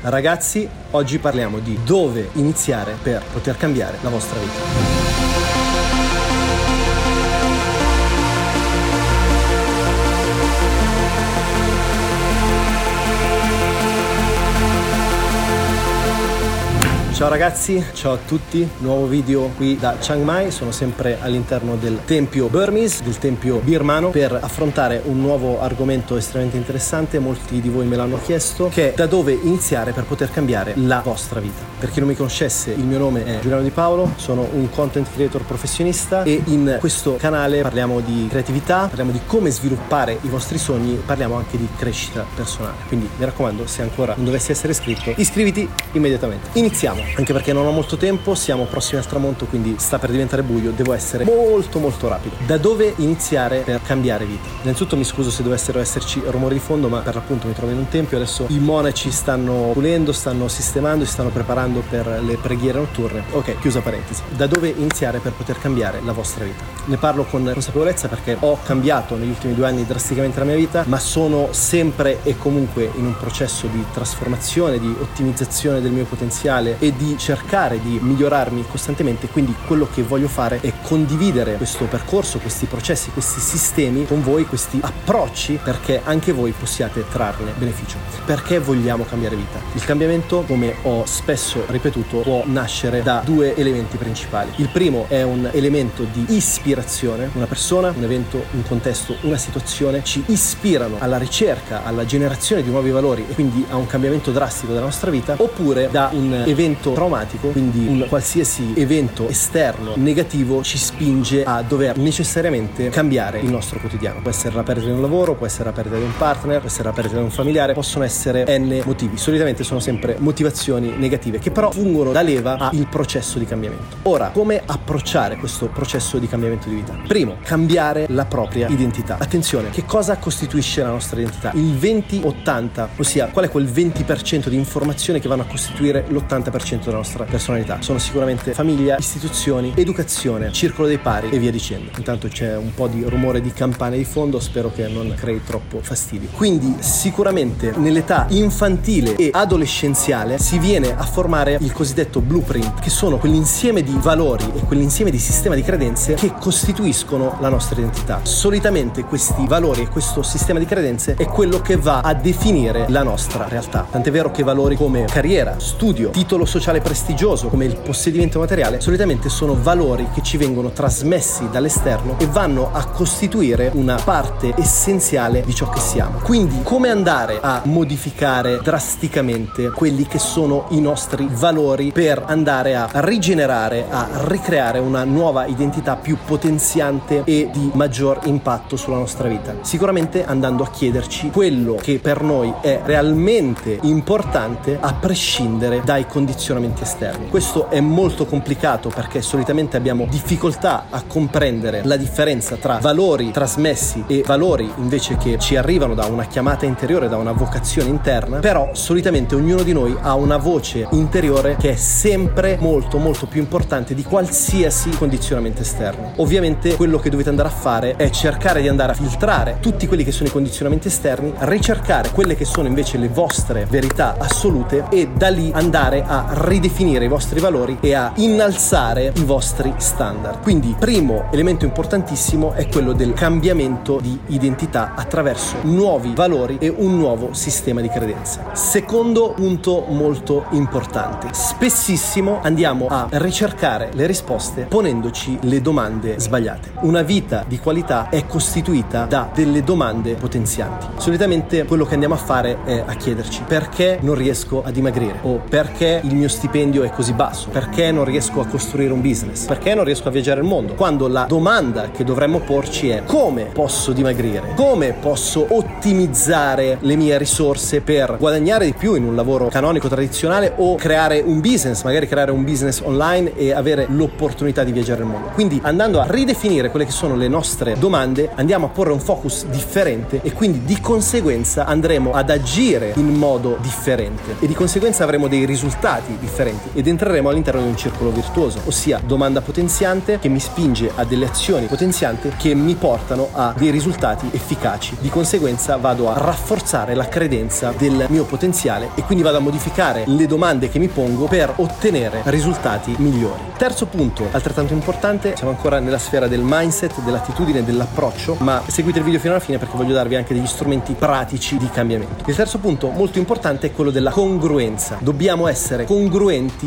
Ragazzi, oggi parliamo di dove iniziare per poter cambiare la vostra vita. Ciao ragazzi, ciao a tutti, nuovo video qui da Chiang Mai, sono sempre all'interno del tempio Burmese, del tempio birmano, per affrontare un nuovo argomento estremamente interessante, molti di voi me l'hanno chiesto, che è da dove iniziare per poter cambiare la vostra vita. Per chi non mi conoscesse, il mio nome è Giuliano Di Paolo, sono un content creator professionista e in questo canale parliamo di creatività, parliamo di come sviluppare i vostri sogni, parliamo anche di crescita personale. Quindi mi raccomando, se ancora non dovessi essere iscritto, iscriviti immediatamente. Iniziamo anche perché non ho molto tempo, siamo prossimi al tramonto, quindi sta per diventare buio, devo essere molto molto rapido. Da dove iniziare per cambiare vita? Innanzitutto mi scuso se dovessero esserci rumori di fondo, ma per l'appunto mi trovo in un tempio, adesso i monaci stanno pulendo, stanno sistemando, si stanno preparando per le preghiere notturne. Ok, chiusa parentesi. Da dove iniziare per poter cambiare la vostra vita? Ne parlo con consapevolezza perché ho cambiato negli ultimi due anni drasticamente la mia vita, ma sono sempre e comunque in un processo di trasformazione, di ottimizzazione del mio potenziale e di cercare di migliorarmi costantemente. Quindi quello che voglio fare è condividere questo percorso, questi processi, questi sistemi con voi, questi approcci perché anche voi possiate trarne beneficio. Perché vogliamo cambiare vita? Il cambiamento, come ho spesso ripetuto, può nascere da due elementi principali. Il primo è un elemento di ispirazione, una persona, un evento, un contesto, una situazione ci ispirano alla ricerca, alla generazione di nuovi valori e quindi a un cambiamento drastico della nostra vita, oppure da un evento traumatico, quindi un qualsiasi evento esterno negativo ci spinge a dover necessariamente cambiare il nostro quotidiano. Può essere la perdita di un lavoro, può essere la perdita di un partner, può essere la perdita di un familiare, possono essere n motivi. Solitamente sono sempre motivazioni negative che però fungono da leva al processo di cambiamento. Ora, come approcciare questo processo di cambiamento di vita? Primo, cambiare la propria identità. Attenzione, che cosa costituisce la nostra identità? Il 20-80, ossia qual è quel 20% di informazioni che vanno a costituire l'80% della nostra personalità. Sono sicuramente famiglia, istituzioni, educazione, circolo dei pari e via dicendo. Intanto c'è un po' di rumore di campane di fondo, spero che non crei troppo fastidi. Quindi sicuramente nell'età infantile e adolescenziale si viene a formare il cosiddetto blueprint, che sono quell'insieme di valori e quell'insieme di sistema di credenze che costituiscono la nostra identità. Solitamente questi valori e questo sistema di credenze è quello che va a definire la nostra realtà. Tant'è vero che valori come carriera, studio, titolo sociale prestigioso, come il possedimento materiale, solitamente sono valori che ci vengono trasmessi dall'esterno e vanno a costituire una parte essenziale di ciò che siamo. Quindi come andare a modificare drasticamente quelli che sono i nostri valori per andare a rigenerare, a ricreare una nuova identità più potenziante e di maggior impatto sulla nostra vita? Sicuramente andando a chiederci quello che per noi è realmente importante a prescindere dai condizionamenti esterni. Questo è molto complicato perché solitamente abbiamo difficoltà a comprendere la differenza tra valori trasmessi e valori invece che ci arrivano da una chiamata interiore, da una vocazione interna, però solitamente ognuno di noi ha una voce interiore che è sempre molto molto più importante di qualsiasi condizionamento esterno. Ovviamente quello che dovete andare a fare è cercare di andare a filtrare tutti quelli che sono i condizionamenti esterni, ricercare quelle che sono invece le vostre verità assolute e da lì andare a ridefinire i vostri valori e a innalzare i vostri standard. Quindi, primo elemento importantissimo è quello del cambiamento di identità attraverso nuovi valori e un nuovo sistema di credenze. Secondo punto molto importante. Spessissimo andiamo a ricercare le risposte ponendoci le domande sbagliate. Una vita di qualità è costituita da delle domande potenzianti. Solitamente quello che andiamo a fare è a chiederci perché non riesco a dimagrire o perché il mio stipendio è così basso, perché non riesco a costruire un business, perché non riesco a viaggiare il mondo. Quando la domanda che dovremmo porci è come posso dimagrire, come posso ottimizzare le mie risorse per guadagnare di più in un lavoro canonico tradizionale o creare un business, magari creare un business online e avere l'opportunità di viaggiare il mondo. Quindi andando a ridefinire quelle che sono le nostre domande, andiamo a porre un focus differente e quindi di conseguenza andremo ad agire in modo differente e di conseguenza avremo dei risultati differenti ed entreremo all'interno di un circolo virtuoso, ossia domanda potenziante che mi spinge a delle azioni potenzianti che mi portano a dei risultati efficaci. Di conseguenza vado a rafforzare la credenza del mio potenziale e quindi vado a modificare le domande che mi pongo per ottenere risultati migliori. Terzo punto, altrettanto importante, siamo ancora nella sfera del mindset, dell'attitudine, dell'approccio, ma seguite il video fino alla fine perché voglio darvi anche degli strumenti pratici di cambiamento. Il terzo punto molto importante è quello della congruenza. Dobbiamo essere congruenti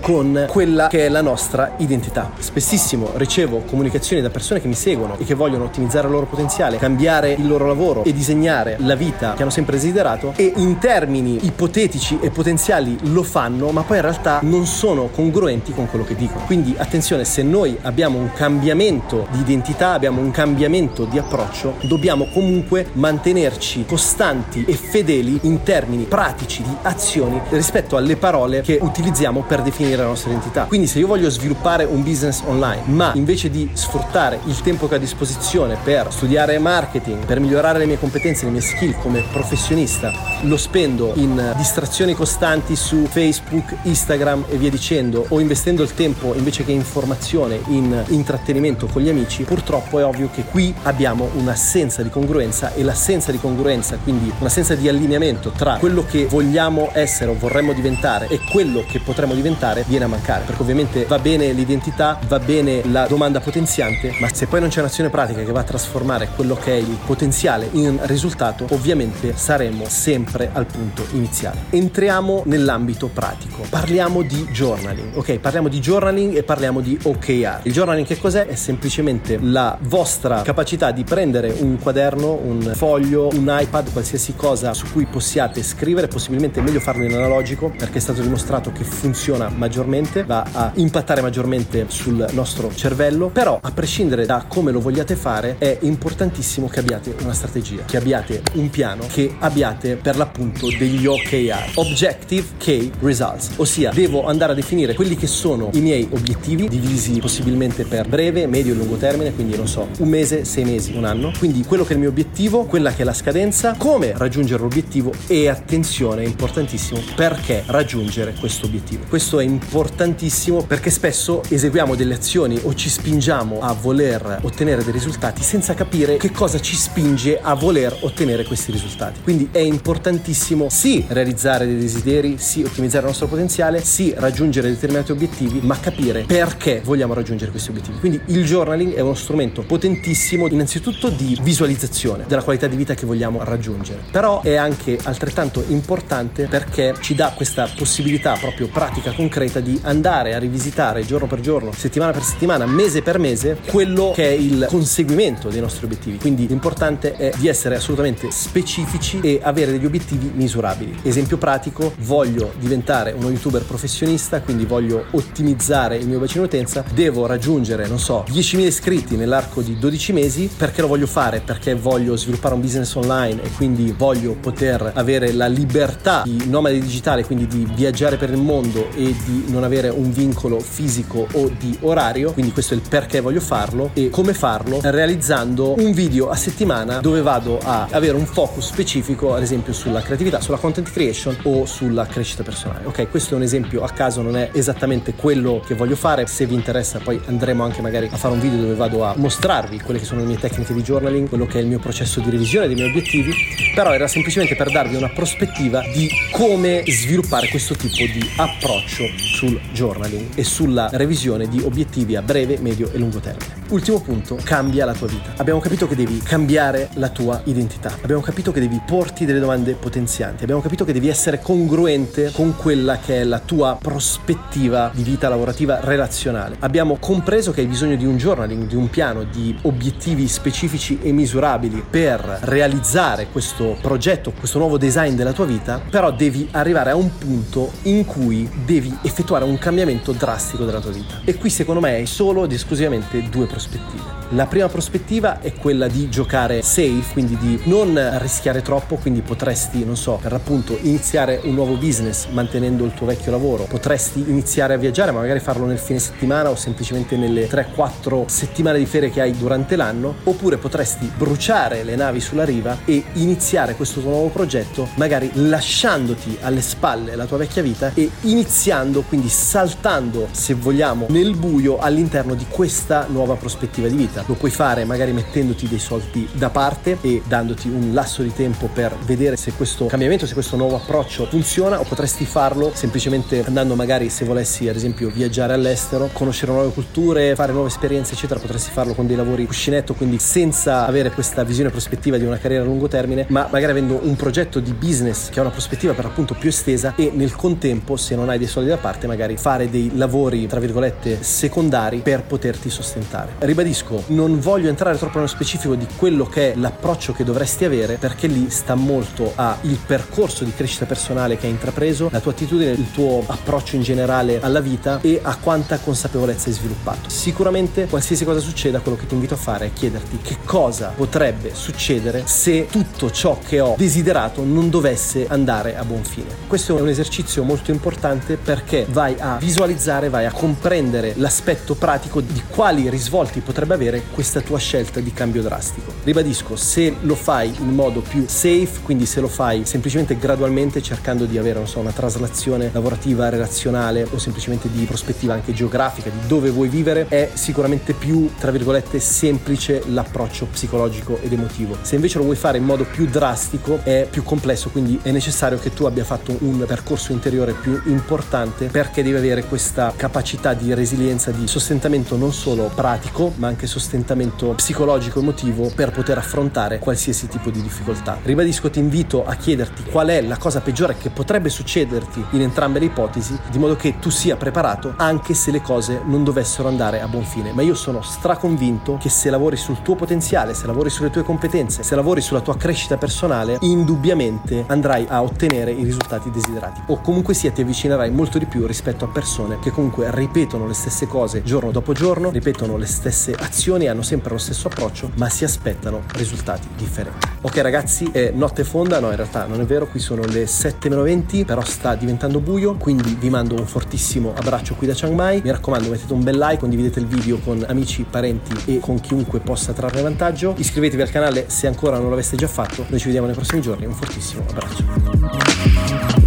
con quella che è la nostra identità. Spessissimo ricevo comunicazioni da persone che mi seguono e che vogliono ottimizzare il loro potenziale, cambiare il loro lavoro e disegnare la vita che hanno sempre desiderato e in termini ipotetici e potenziali lo fanno, ma poi in realtà non sono congruenti con quello che dicono. Quindi attenzione, se noi abbiamo un cambiamento di identità, abbiamo un cambiamento di approccio, dobbiamo comunque mantenerci costanti e fedeli in termini pratici di azioni rispetto alle parole che utilizziamo per definire la nostra identità. Quindi se io voglio sviluppare un business online, ma invece di sfruttare il tempo che ho a disposizione per studiare marketing, per migliorare le mie competenze, le mie skill come professionista, lo spendo in distrazioni costanti su Facebook, Instagram e via dicendo, o investendo il tempo invece che informazione in intrattenimento con gli amici, purtroppo è ovvio che qui abbiamo un'assenza di congruenza e l'assenza di congruenza, quindi un'assenza di allineamento tra quello che vogliamo essere o vorremmo diventare e quello che potremmo diventare viene a mancare, perché ovviamente va bene l'identità, va bene la domanda potenziante, ma se poi non c'è un'azione pratica che va a trasformare quello che è il potenziale in risultato, ovviamente saremo sempre al punto iniziale. Entriamo nell'ambito pratico. Parliamo di journaling, ok? Parliamo di journaling e parliamo di OKR. Il journaling che cos'è? È semplicemente la vostra capacità di prendere un quaderno, un foglio, un iPad, qualsiasi cosa su cui possiate scrivere, possibilmente è meglio farlo in analogico perché è stato dimostrato che funziona maggiormente, va a impattare maggiormente sul nostro cervello, però a prescindere da come lo vogliate fare è importantissimo che abbiate una strategia, che abbiate un piano, che abbiate per l'appunto degli OKR, Objective Key Results, ossia devo andare a definire quelli che sono i miei obiettivi divisi possibilmente per breve, medio e lungo termine, quindi non so, un mese, sei mesi, un anno, quindi quello che è il mio obiettivo, quella che è la scadenza, come raggiungere l'obiettivo e attenzione, è importantissimo, perché raggiungere questo obiettivo. Questo è importantissimo perché spesso eseguiamo delle azioni o ci spingiamo a voler ottenere dei risultati senza capire che cosa ci spinge a voler ottenere questi risultati. Quindi è importantissimo sì realizzare dei desideri, sì ottimizzare il nostro potenziale, sì raggiungere determinati obiettivi, ma capire perché vogliamo raggiungere questi obiettivi. Quindi il journaling è uno strumento potentissimo innanzitutto di visualizzazione della qualità di vita che vogliamo raggiungere, però è anche altrettanto importante perché ci dà questa possibilità proprio pratica concreta di andare a rivisitare giorno per giorno, settimana per settimana, mese per mese quello che è il conseguimento dei nostri obiettivi. Quindi l'importante è di essere assolutamente specifici e avere degli obiettivi misurabili. Esempio pratico, voglio diventare uno youtuber professionista, quindi voglio ottimizzare il mio bacino utenza, devo raggiungere, non so, 10.000 iscritti nell'arco di 12 mesi, perché lo voglio fare? Perché voglio sviluppare un business online e quindi voglio poter avere la libertà di nomade digitale, quindi di viaggiare per il mondo e di non avere un vincolo fisico o di orario, quindi questo è il perché voglio farlo e come farlo realizzando un video a settimana dove vado a avere un focus specifico ad esempio sulla creatività, sulla content creation o sulla crescita personale. Ok, questo è un esempio a caso, non è esattamente quello che voglio fare, se vi interessa poi andremo anche magari a fare un video dove vado a mostrarvi quelle che sono le mie tecniche di journaling, quello che è il mio processo di revisione dei miei obiettivi, però era semplicemente per darvi una prospettiva di come sviluppare questo tipo di approccio sul journaling e sulla revisione di obiettivi a breve, medio e lungo termine. Ultimo punto, cambia la tua vita. Abbiamo capito che devi cambiare la tua identità. Abbiamo capito che devi porti delle domande potenzianti. Abbiamo capito che devi essere congruente con quella che è la tua prospettiva di vita lavorativa relazionale. Abbiamo compreso che hai bisogno di un journaling, di un piano, di obiettivi specifici e misurabili per realizzare questo progetto, questo nuovo design della tua vita, però devi arrivare a un punto in cui devi effettuare un cambiamento drastico della tua vita. E qui secondo me hai solo ed esclusivamente due prospettive. La prima prospettiva è quella di giocare safe, quindi di non rischiare troppo, quindi potresti, non so, per appunto iniziare un nuovo business mantenendo il tuo vecchio lavoro, potresti iniziare a viaggiare, ma magari farlo nel fine settimana o semplicemente nelle 3-4 settimane di ferie che hai durante l'anno, oppure potresti bruciare le navi sulla riva e iniziare questo tuo nuovo progetto, magari lasciandoti alle spalle la tua vecchia vita e iniziando, quindi saltando, se vogliamo, nel buio all'interno di questa nuova prospettiva di vita. Lo puoi fare magari mettendoti dei soldi da parte e dandoti un lasso di tempo per vedere se questo cambiamento, se questo nuovo approccio funziona o potresti farlo semplicemente andando magari se volessi ad esempio viaggiare all'estero, conoscere nuove culture, fare nuove esperienze eccetera, potresti farlo con dei lavori cuscinetto, quindi senza avere questa visione prospettiva di una carriera a lungo termine, ma magari avendo un progetto di business che ha una prospettiva per appunto più estesa e nel contempo se non hai dei soldi da parte magari fare dei lavori tra virgolette secondari per poterti sostentare. Ribadisco, non voglio entrare troppo nello specifico di quello che è l'approccio che dovresti avere perché lì sta molto a il percorso di crescita personale che hai intrapreso, la tua attitudine, il tuo approccio in generale alla vita e a quanta consapevolezza hai sviluppato. Sicuramente qualsiasi cosa succeda, quello che ti invito a fare è chiederti che cosa potrebbe succedere se tutto ciò che ho desiderato non dovesse andare a buon fine. Questo è un esercizio molto importante perché vai a visualizzare, vai a comprendere l'aspetto pratico di quali risvolti potrebbe avere questa tua scelta di cambio drastico. Ribadisco, se lo fai in modo più safe, quindi se lo fai semplicemente gradualmente cercando di avere so, una traslazione lavorativa, relazionale o semplicemente di prospettiva anche geografica di dove vuoi vivere, è sicuramente più, tra virgolette, semplice l'approccio psicologico ed emotivo. Se invece lo vuoi fare in modo più drastico è più complesso, quindi è necessario che tu abbia fatto un percorso interiore più importante perché devi avere questa capacità di resilienza, di sostentamento non solo pratico, ma anche sostentamento psicologico emotivo per poter affrontare qualsiasi tipo di difficoltà. Ribadisco, ti invito a chiederti qual è la cosa peggiore che potrebbe succederti in entrambe le ipotesi, di modo che tu sia preparato anche se le cose non dovessero andare a buon fine. Ma io sono straconvinto che se lavori sul tuo potenziale, se lavori sulle tue competenze, se lavori sulla tua crescita personale, indubbiamente andrai a ottenere i risultati desiderati. O comunque sia ti avvicinerai molto di più rispetto a persone che comunque ripetono le stesse cose giorno dopo giorno, ripetono le stesse azioni, hanno sempre lo stesso approccio, ma si aspettano risultati differenti. Ok ragazzi, è notte fonda, no in realtà non è vero, qui sono le 7.20, però sta diventando buio, quindi vi mando un fortissimo abbraccio qui da Chiang Mai, mi raccomando mettete un bel like, condividete il video con amici, parenti e con chiunque possa trarne vantaggio, iscrivetevi al canale se ancora non l'aveste già fatto, noi ci vediamo nei prossimi giorni, un fortissimo abbraccio.